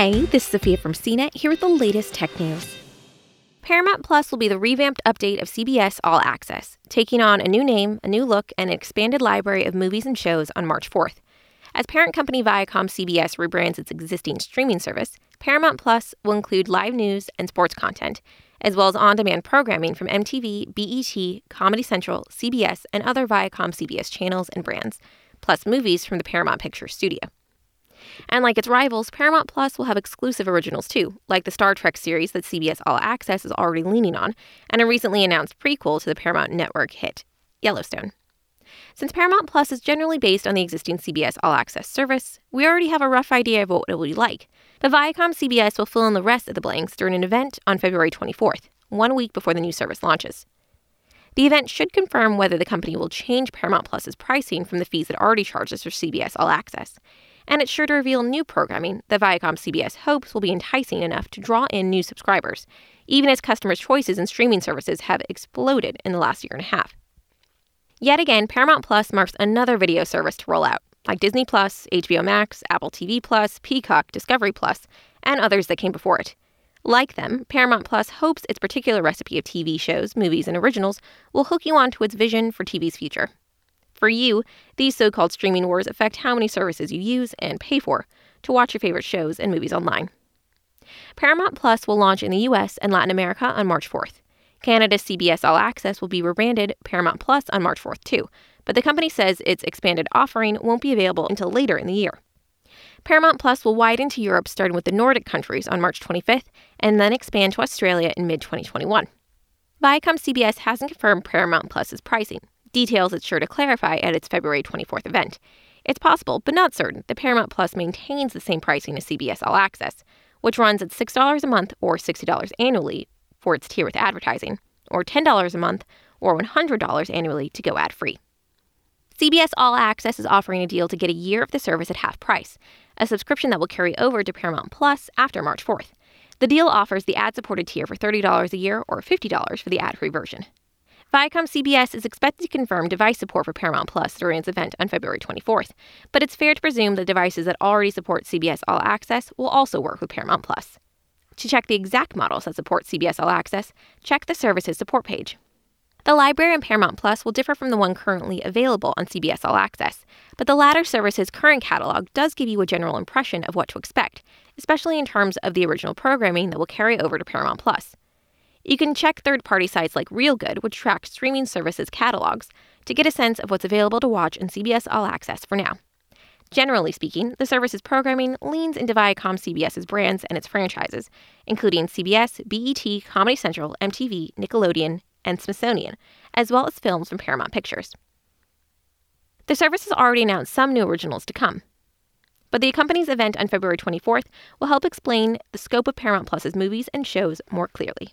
Hey, this is Sophia from CNET here with the latest tech news. Paramount Plus will be the revamped update of CBS All Access, taking on a new name, a new look, and an expanded library of movies and shows on March 4th. As parent company Viacom CBS rebrands its existing streaming service, Paramount Plus will include live news and sports content, as well as on demand programming from MTV, BET, Comedy Central, CBS, and other Viacom CBS channels and brands, plus movies from the Paramount Pictures studio. And like its rivals, Paramount Plus will have exclusive originals too, like the Star Trek series that CBS All Access is already leaning on, and a recently announced prequel to the Paramount Network hit, Yellowstone. Since Paramount Plus is generally based on the existing CBS All Access service, we already have a rough idea of what it will be like. But Viacom CBS will fill in the rest of the blanks during an event on February 24th, one week before the new service launches. The event should confirm whether the company will change Paramount Plus's pricing from the fees it already charges for CBS All Access, and it's sure to reveal new programming that Viacom CBS hopes will be enticing enough to draw in new subscribers, even as customers' choices in streaming services have exploded in the last year and a half. Yet again, Paramount Plus marks another video service to roll out, like Disney Plus, HBO Max, Apple TV Plus, Peacock, Discovery Plus, and others that came before it. Like them, Paramount Plus hopes its particular recipe of TV shows, movies, and originals will hook you onto its vision for TV's future. For you, these so called streaming wars affect how many services you use and pay for to watch your favorite shows and movies online. Paramount Plus will launch in the US and Latin America on March 4th. Canada's CBS All Access will be rebranded Paramount Plus on March 4th, too, but the company says its expanded offering won't be available until later in the year. Paramount Plus will widen to Europe starting with the Nordic countries on March 25th and then expand to Australia in mid 2021. Viacom CBS hasn't confirmed Paramount Plus's pricing, details it's sure to clarify at its February 24th event. It's possible, but not certain, that Paramount Plus maintains the same pricing as CBS All Access, which runs at $6 a month or $60 annually for its tier with advertising, or $10 a month or $100 annually to go ad free. CBS All Access is offering a deal to get a year of the service at half price, a subscription that will carry over to Paramount Plus after March 4th. The deal offers the ad supported tier for $30 a year or $50 for the ad free version. Viacom CBS is expected to confirm device support for Paramount Plus during its event on February 24th, but it's fair to presume that devices that already support CBS All Access will also work with Paramount Plus. To check the exact models that support CBS All Access, check the service's support page. The library in Paramount Plus will differ from the one currently available on CBS All Access, but the latter service's current catalog does give you a general impression of what to expect, especially in terms of the original programming that will carry over to Paramount Plus. You can check third party sites like Reelgood, which track streaming services catalogs, to get a sense of what's available to watch in CBS All Access for now. Generally speaking, the service's programming leans into Viacom CBS's brands and its franchises, including CBS, BET, Comedy Central, MTV, Nickelodeon, and Smithsonian, as well as films from Paramount Pictures. The service has already announced some new originals to come. But the company's event on February 24th will help explain the scope of Paramount Plus's movies and shows more clearly.